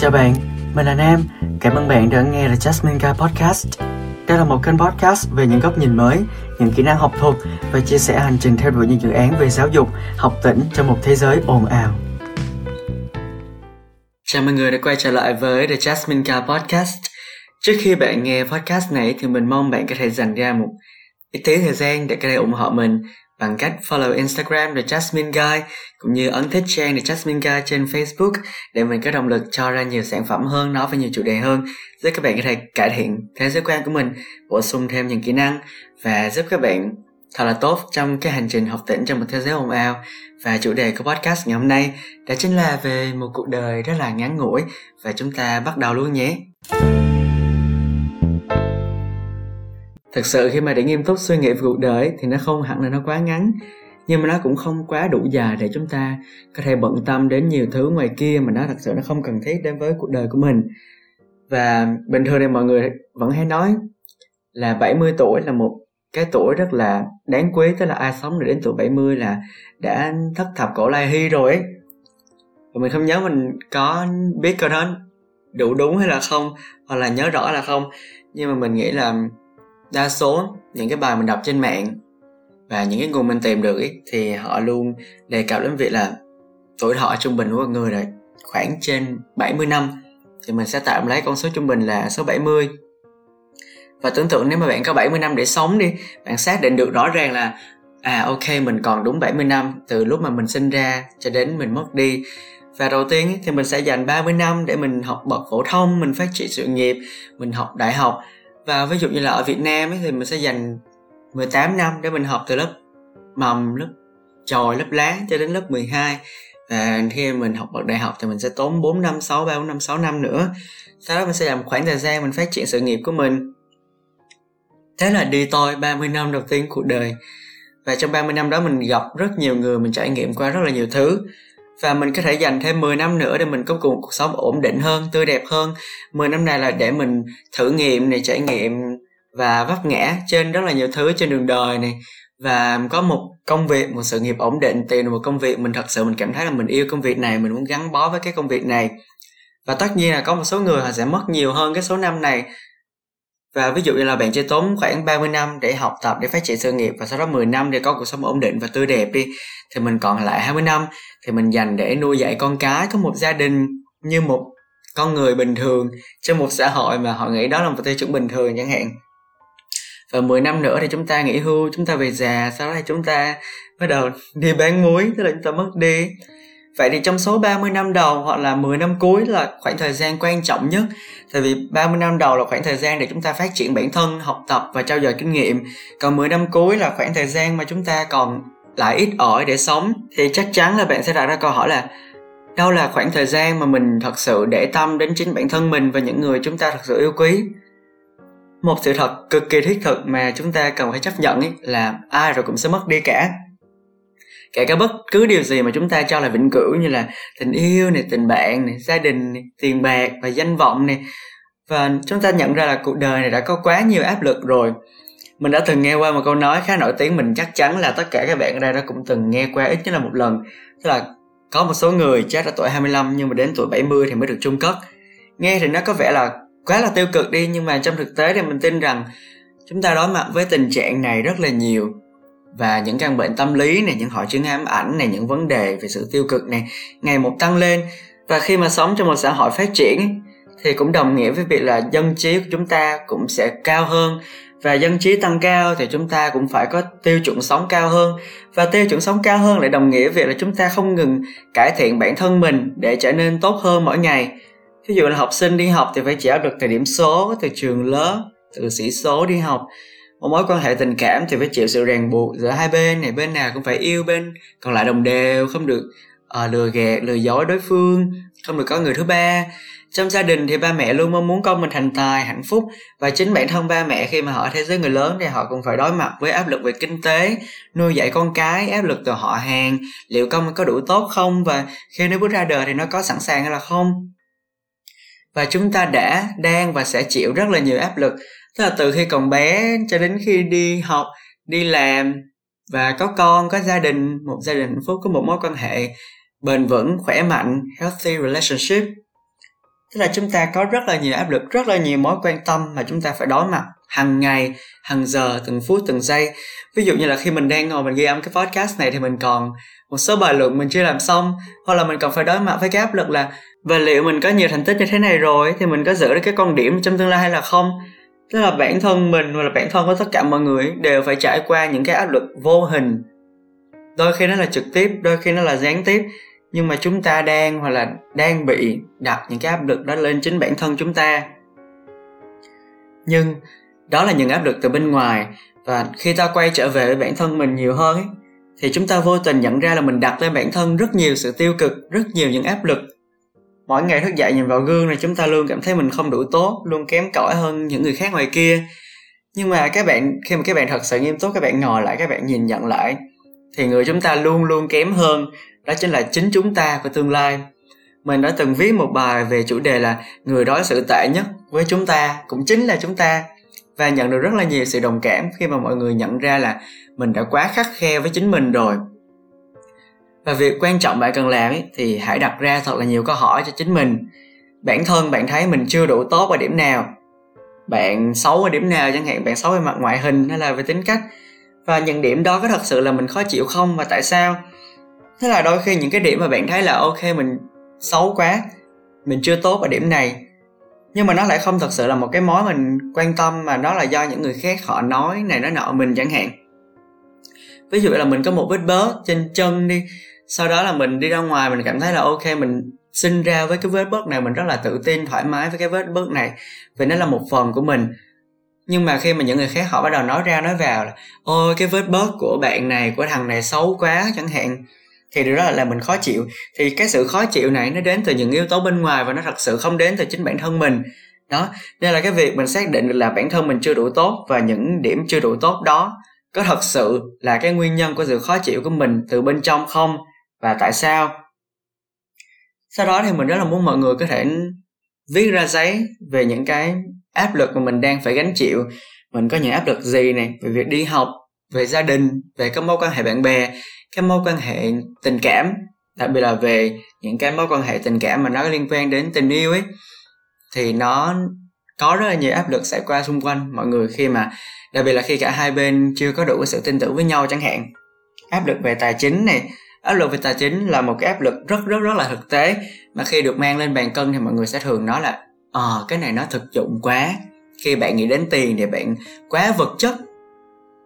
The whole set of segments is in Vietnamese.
Chào bạn, mình là Nam. Cảm ơn bạn đã nghe The Jasmine Guy Podcast. Đây là một kênh podcast về những góc nhìn mới, những kỹ năng học thuật và chia sẻ hành trình theo đuổi những dự án về giáo dục, học tỉnh trong một thế giới ồn ào. Chào mọi người đã quay trở lại với The Jasmine Guy Podcast. Trước khi bạn nghe podcast này thì mình mong bạn có thể dành ra một ít tí thời gian để có thể ủng hộ mình bằng cách follow Instagram The Jasmine Guy, cũng như ấn thích trang The Jasmine Guy trên Facebook để mình có động lực cho ra nhiều sản phẩm hơn, nói về nhiều chủ đề hơn. Giúp các bạn có thể cải thiện thế giới quan của mình, bổ sung thêm những kỹ năng và giúp các bạn thật là tốt trong cái hành trình học tỉnh trong một thế giới ồn ào. Và chủ đề của podcast ngày hôm nay đó chính là về một cuộc đời rất là ngắn ngủi và chúng ta bắt đầu luôn nhé thực sự khi mà để nghiêm túc suy nghĩ về cuộc đời thì nó không hẳn là nó quá ngắn, nhưng mà nó cũng không quá đủ dài để chúng ta có thể bận tâm đến nhiều thứ ngoài kia mà nó thật sự nó không cần thiết đến với cuộc đời của mình. Và bình thường thì mọi người vẫn hay nói là 70 tuổi là một cái tuổi rất là đáng quý, tức là ai sống được đến tuổi 70 là đã thất thập cổ lai hy rồi ấy. Và mình không nhớ mình có biết câu đó đủ đúng hay là không, hoặc là nhớ rõ là không, nhưng mà mình nghĩ là đa số những cái bài mình đọc trên mạng và những cái nguồn mình tìm được ý, thì họ luôn đề cập đến việc là tuổi thọ trung bình của một người là khoảng trên 70 năm thì mình sẽ tạm lấy con số trung bình là số 70 và tưởng tượng nếu mà bạn có 70 năm để sống đi bạn xác định được rõ ràng là à ok mình còn đúng 70 năm từ lúc mà mình sinh ra cho đến mình mất đi. Và đầu tiên thì mình sẽ dành 30 năm để mình học bậc phổ thông mình phát triển sự nghiệp mình học đại học và ví dụ như là ở Việt Nam ấy, thì mình sẽ dành 18 năm để mình học từ lớp mầm lớp trồi lớp lá cho đến lớp 12 và khi mình học bậc đại học thì mình sẽ tốn 4 năm 6 3 4 năm 6 năm nữa. Sau đó mình sẽ làm khoảng thời gian mình phát triển sự nghiệp của mình. Thế là đi tôi 30 năm đầu tiên cuộc đời. Và trong 30 năm đó mình gặp rất nhiều người mình trải nghiệm qua rất là nhiều thứ và mình có thể dành thêm 10 năm nữa để mình có một cuộc sống ổn định hơn, tươi đẹp hơn. 10 năm này là để mình thử nghiệm này, trải nghiệm và vấp ngã trên rất là nhiều thứ trên đường đời này và có một công việc, một sự nghiệp ổn định, tìm được một công việc mình thật sự mình cảm thấy là mình yêu công việc này, mình muốn gắn bó với cái công việc này. Và tất nhiên là có một số người họ sẽ mất nhiều hơn cái số năm này và ví dụ như là bạn chỉ tốn khoảng 30 năm để học tập, để phát triển sự nghiệp, và sau đó 10 năm để có cuộc sống ổn định và tươi đẹp đi, thì mình còn lại 20 năm thì mình dành để nuôi dạy con cái có một gia đình như một con người bình thường trong một xã hội mà họ nghĩ đó là một tiêu chuẩn bình thường chẳng hạn. Và 10 năm nữa thì chúng ta nghỉ hưu, chúng ta về già, sau đó thì chúng ta bắt đầu đi bán muối, tức là chúng ta mất đi. Vậy thì trong số 30 năm đầu hoặc là 10 năm cuối là khoảng thời gian quan trọng nhất. Tại vì 30 năm đầu là khoảng thời gian để chúng ta phát triển bản thân, học tập và trao dồi kinh nghiệm. Còn 10 năm cuối là khoảng thời gian mà chúng ta còn lại ít ỏi để sống. Thì chắc chắn là bạn sẽ đặt ra câu hỏi là Đâu là khoảng thời gian mà mình thật sự để tâm đến chính bản thân mình và những người chúng ta thật sự yêu quý? Một sự thật cực kỳ thiết thực mà chúng ta cần phải chấp nhận ấy là ai rồi cũng sẽ mất đi cả kể cả bất cứ điều gì mà chúng ta cho là vĩnh cửu như là tình yêu này, tình bạn này, gia đình này, tiền bạc và danh vọng này. Và chúng ta nhận ra là cuộc đời này đã có quá nhiều áp lực rồi. Mình đã từng nghe qua một câu nói khá nổi tiếng, mình chắc chắn là tất cả các bạn ở đây đã cũng từng nghe qua ít nhất là một lần. Tức là có một số người chết ở tuổi 25 nhưng mà đến tuổi 70 thì mới được chung cất. Nghe thì nó có vẻ là quá là tiêu cực đi, nhưng mà trong thực tế thì mình tin rằng chúng ta đối mặt với tình trạng này rất là nhiều và những căn bệnh tâm lý này, những hội chứng ám ảnh này, những vấn đề về sự tiêu cực này, ngày một tăng lên. Và khi mà sống trong một xã hội phát triển, thì cũng đồng nghĩa với việc là dân trí của chúng ta cũng sẽ cao hơn. Và dân trí tăng cao thì chúng ta cũng phải có tiêu chuẩn sống cao hơn. Và tiêu chuẩn sống cao hơn lại đồng nghĩa việc là chúng ta không ngừng cải thiện bản thân mình để trở nên tốt hơn mỗi ngày. Ví dụ là học sinh đi học thì phải trả được từ điểm số, từ trường lớp, từ sĩ số đi học một mối quan hệ tình cảm thì phải chịu sự ràng buộc giữa hai bên này bên nào cũng phải yêu bên còn lại đồng đều không được uh, lừa gạt lừa dối đối phương không được có người thứ ba. Trong gia đình thì ba mẹ luôn mong muốn con mình thành tài hạnh phúc và chính bản thân ba mẹ khi mà họ ở thế giới người lớn thì họ cũng phải đối mặt với áp lực về kinh tế nuôi dạy con cái áp lực từ họ hàng. Liệu con mình có đủ tốt không và khi nó bước ra đời thì nó có sẵn sàng hay là không? Và chúng ta đã đang và sẽ chịu rất là nhiều áp lực tức là từ khi còn bé cho đến khi đi học, đi làm và có con, có gia đình, một gia đình hạnh phúc có một mối quan hệ bền vững, khỏe mạnh, healthy relationship. Tức là chúng ta có rất là nhiều áp lực, rất là nhiều mối quan tâm mà chúng ta phải đối mặt hàng ngày, hàng giờ, từng phút, từng giây. Ví dụ như là khi mình đang ngồi mình ghi âm cái podcast này thì mình còn một số bài luận mình chưa làm xong, hoặc là mình còn phải đối mặt với cái áp lực là, và liệu mình có nhiều thành tích như thế này rồi? Thì mình có giữ được cái con điểm trong tương lai hay là không? Tức là bản thân mình hoặc là bản thân của tất cả mọi người đều phải trải qua những cái áp lực vô hình. Đôi khi nó là trực tiếp đôi khi nó là gián tiếp. Nhưng mà chúng ta đang hoặc là đang bị đặt những cái áp lực đó lên chính bản thân chúng ta. Nhưng đó là những áp lực từ bên ngoài. Và khi ta quay trở về với bản thân mình nhiều hơn ấy, thì chúng ta vô tình nhận ra là mình đặt lên bản thân rất nhiều sự tiêu cực rất nhiều những áp lực mỗi ngày thức dậy nhìn vào gương này, chúng ta luôn cảm thấy mình không đủ tốt, luôn kém cỏi hơn những người khác ngoài kia. Nhưng mà các bạn, khi mà các bạn thật sự nghiêm túc, các bạn ngồi lại, các bạn nhìn nhận lại, thì người chúng ta luôn luôn kém hơn. Đó chính là chính chúng ta của tương lai. Mình đã từng viết một bài về chủ đề là người đối xử tệ nhất với chúng ta cũng chính là chúng ta. Và nhận được rất là nhiều sự đồng cảm khi mà mọi người nhận ra là mình đã quá khắc khe với chính mình rồi và việc quan trọng bạn cần làm ấy, thì hãy đặt ra thật là nhiều câu hỏi cho chính mình. Bản thân bạn thấy mình chưa đủ tốt ở điểm nào? Bạn xấu ở điểm nào chẳng hạn? Bạn xấu về mặt ngoại hình hay là về tính cách? Và những điểm đó có thật sự là mình khó chịu không và tại sao? Thế là đôi khi những cái điểm mà bạn thấy là ok mình xấu quá mình chưa tốt ở điểm này. Nhưng mà nó lại không thật sự là một cái mối mình quan tâm mà nó là do những người khác họ nói này nói nọ mình chẳng hạn. Ví dụ là mình có một vết bớt trên chân đi sau đó là mình đi ra ngoài, mình cảm thấy là ok, mình sinh ra với cái vết bớt này, mình rất là tự tin, thoải mái với cái vết bớt này. Vì nó là một phần của mình. Nhưng mà khi mà những người khác họ bắt đầu nói ra, nói vào là, ôi, cái vết bớt của bạn này, của thằng này xấu quá chẳng hạn, thì điều đó là mình khó chịu. Thì cái sự khó chịu này nó đến từ những yếu tố bên ngoài và nó thật sự không đến từ chính bản thân mình. Đó, nên là cái việc mình xác định được là bản thân mình chưa đủ tốt và những điểm chưa đủ tốt đó có thật sự là cái nguyên nhân của sự khó chịu của mình từ bên trong không? Và tại sao? Sau đó thì mình rất là muốn mọi người có thể viết ra giấy về những cái áp lực mà mình đang phải gánh chịu. Mình có những áp lực gì này về việc đi học, về gia đình, về các mối quan hệ bạn bè, các mối quan hệ tình cảm, đặc biệt là về những cái mối quan hệ tình cảm mà nó liên quan đến tình yêu ấy, thì nó có rất là nhiều áp lực xảy qua xung quanh mọi người khi mà, đặc biệt là khi cả hai bên chưa có đủ sự tin tưởng với nhau chẳng hạn. Áp lực về tài chính này áp lực về tài chính là một cái áp lực rất rất rất là thực tế. Mà khi được mang lên bàn cân thì mọi người sẽ thường nói là ờ à, cái này nó thực dụng quá. Khi bạn nghĩ đến tiền thì bạn quá vật chất.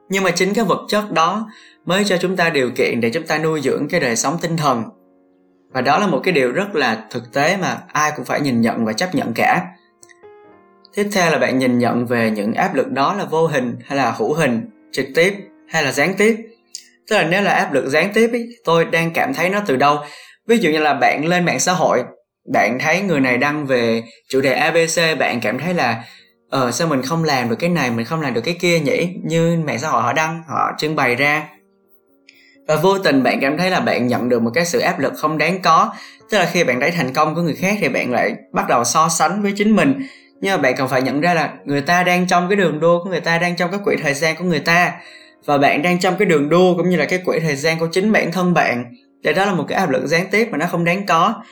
Nhưng mà chính cái vật chất đó mới cho chúng ta điều kiện để chúng ta nuôi dưỡng cái đời sống tinh thần. Và đó là một cái điều rất là thực tế mà ai cũng phải nhìn nhận và chấp nhận cả. Tiếp theo là bạn nhìn nhận về những áp lực đó là vô hình hay là hữu hình trực tiếp hay là gián tiếp tức là nếu là áp lực gián tiếp ý, tôi đang cảm thấy nó từ đâu? Ví dụ như là bạn lên mạng xã hội bạn thấy người này đăng về chủ đề abc bạn cảm thấy là ờ sao mình không làm được cái này mình không làm được cái kia nhỉ? Như mạng xã hội họ đăng họ trưng bày ra. Và vô tình bạn cảm thấy là bạn nhận được một cái sự áp lực không đáng có. Tức là khi bạn thấy thành công của người khác thì bạn lại bắt đầu so sánh với chính mình. Nhưng mà bạn cần phải nhận ra là người ta đang trong cái đường đua của người ta đang trong cái quỹ thời gian của người ta và bạn đang trong cái đường đua cũng như là cái quỹ thời gian của chính bản thân bạn. Để đó là một cái áp lực gián tiếp mà nó không đáng có.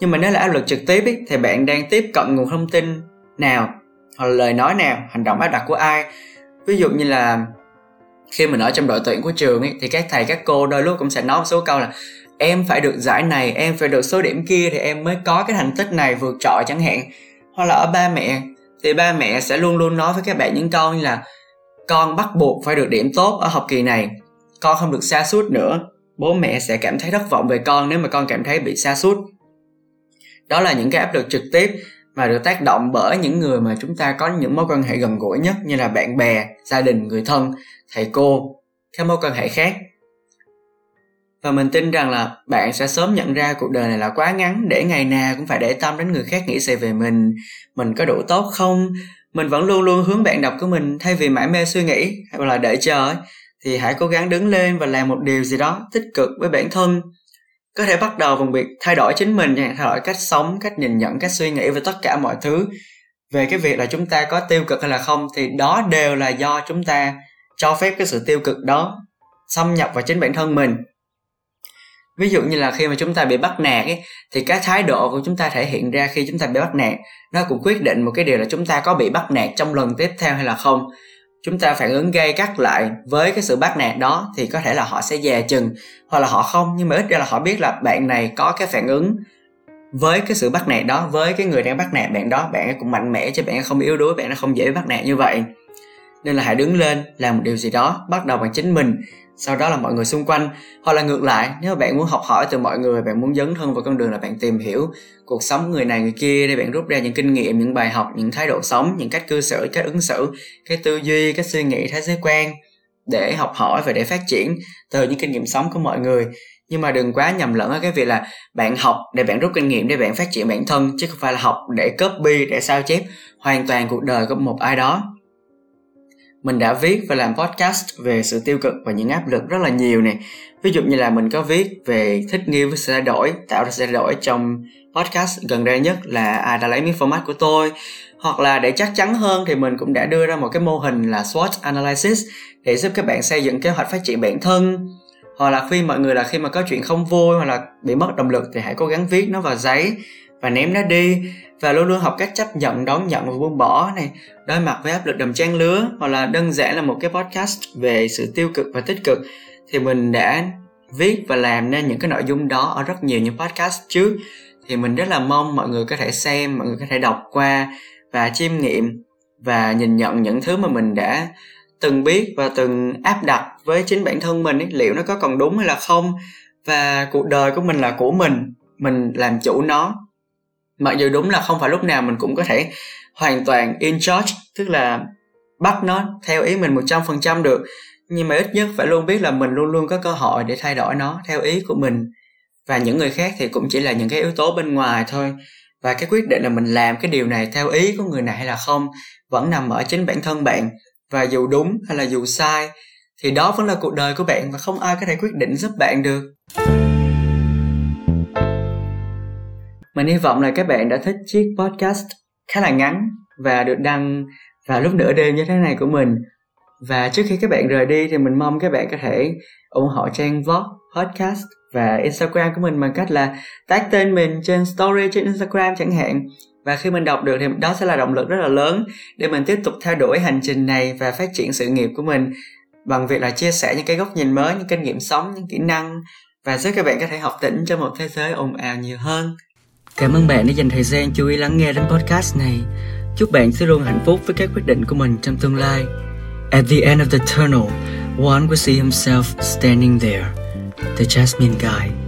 Nhưng mà nếu là áp lực trực tiếp ý, thì bạn đang tiếp cận nguồn thông tin nào hoặc là lời nói nào hành động áp đặt của ai. Ví dụ như là khi mình ở trong đội tuyển của trường ấy, thì các thầy các cô đôi lúc cũng sẽ nói một số câu là em phải được giải này em phải được số điểm kia thì em mới có cái thành tích này vượt trội chẳng hạn. Hoặc là ở ba mẹ thì ba mẹ sẽ luôn luôn nói với các bạn những câu như là con bắt buộc phải được điểm tốt ở học kỳ này. Con không được xa suốt nữa. Bố mẹ sẽ cảm thấy thất vọng về con nếu mà con cảm thấy bị xa suốt đó là những cái áp lực trực tiếp mà được tác động bởi những người mà chúng ta có những mối quan hệ gần gũi nhất như là bạn bè, gia đình, người thân, thầy cô, các mối quan hệ khác. Và mình tin rằng là bạn sẽ sớm nhận ra cuộc đời này là quá ngắn, để ngày nào cũng phải để tâm đến người khác nghĩ gì về mình. Mình có đủ tốt không? Mình vẫn luôn luôn hướng bạn đọc của mình thay vì mãi mê suy nghĩ hoặc là đợi chờ thì hãy cố gắng đứng lên và làm một điều gì đó tích cực với bản thân. Có thể bắt đầu bằng việc thay đổi chính mình thay đổi cách sống, cách nhìn nhận, cách suy nghĩ về tất cả mọi thứ. Về cái việc là chúng ta có tiêu cực hay là không thì đó đều là do chúng ta cho phép cái sự tiêu cực đó xâm nhập vào chính bản thân mình ví dụ như là khi mà chúng ta bị bắt nạt ấy, thì cái thái độ của chúng ta thể hiện ra khi chúng ta bị bắt nạt, nó cũng quyết định một cái điều là chúng ta có bị bắt nạt trong lần tiếp theo hay là không. Chúng ta phản ứng gây gắt lại với cái sự bắt nạt đó thì có thể là họ sẽ dè chừng hoặc là họ không, nhưng mà ít ra là họ biết là bạn này có cái phản ứng với cái sự bắt nạt đó, với cái người đang bắt nạt bạn đó, bạn cũng mạnh mẽ chứ bạn không yếu đuối, bạn nó không dễ bắt nạt như vậy. Nên là hãy đứng lên, làm một điều gì đó, bắt đầu bằng chính mình sau đó là mọi người xung quanh. Hoặc là ngược lại, nếu bạn muốn học hỏi từ mọi người, bạn muốn dấn thân vào con đường là bạn tìm hiểu cuộc sống người này người kia để bạn rút ra những kinh nghiệm, những bài học, những thái độ sống, những cách cư xử, cách ứng xử, cái tư duy cách suy nghĩ, thế giới quan để học hỏi và để phát triển từ những kinh nghiệm sống của mọi người. Nhưng mà đừng quá nhầm lẫn ở cái việc là bạn học để bạn rút kinh nghiệm, để bạn phát triển bản thân, chứ không phải là học để copy, để sao chép hoàn toàn cuộc đời của một ai đó mình đã viết và làm podcast về sự tiêu cực và những áp lực rất là nhiều này. ví dụ như là mình có viết về thích nghi với sự thay đổi, tạo ra sự thay đổi trong podcast gần đây nhất là ai đã lấy miếng format của tôi. Hoặc là để chắc chắn hơn thì mình cũng đã đưa ra một cái mô hình là SWOT analysis để giúp các bạn xây dựng kế hoạch phát triển bản thân. Hoặc là khi mọi người là khi mà có chuyện không vui hoặc là bị mất động lực thì hãy cố gắng viết nó vào giấy và ném nó đi và luôn luôn học cách chấp nhận đón nhận và buông bỏ này. Đối mặt với áp lực đồng trang lứa hoặc là đơn giản là một cái podcast về sự tiêu cực và tích cực thì mình đã viết và làm nên những cái nội dung đó ở rất nhiều những podcast trước. Thì mình rất là mong mọi người có thể xem mọi người có thể đọc qua và chiêm nghiệm và nhìn nhận những thứ mà mình đã từng biết và từng áp đặt với chính bản thân mình ấy, liệu nó có còn đúng hay là không. Và cuộc đời của mình là của mình mình làm chủ nó mặc dù đúng là không phải lúc nào mình cũng có thể hoàn toàn in charge, tức là bắt nó theo ý mình một trăm phần trăm được, nhưng mà ít nhất phải luôn biết là mình luôn luôn có cơ hội để thay đổi nó theo ý của mình. Và những người khác thì cũng chỉ là những cái yếu tố bên ngoài thôi. Và cái quyết định là mình làm cái điều này theo ý của người này hay là không vẫn nằm ở chính bản thân bạn. Và dù đúng hay là dù sai thì đó vẫn là cuộc đời của bạn và không ai có thể quyết định giúp bạn được mình hy vọng là các bạn đã thích chiếc podcast khá là ngắn và được đăng vào lúc nửa đêm như thế này của mình. Và trước khi các bạn rời đi thì mình mong các bạn có thể ủng hộ trang vlog, podcast và instagram của mình bằng cách là tag tên mình trên story trên instagram chẳng hạn. Và khi mình đọc được thì đó sẽ là động lực rất là lớn để mình tiếp tục theo đuổi hành trình này và phát triển sự nghiệp của mình bằng việc là chia sẻ những cái góc nhìn mới, những kinh nghiệm sống, những kỹ năng và giúp các bạn có thể học tỉnh cho một thế giới ồn ào nhiều hơn cảm ơn bạn đã dành thời gian chú ý lắng nghe đến podcast này. Chúc bạn sẽ luôn hạnh phúc với các quyết định của mình trong tương lai. At the end of the tunnel, one will see himself standing there, the jasmine guy.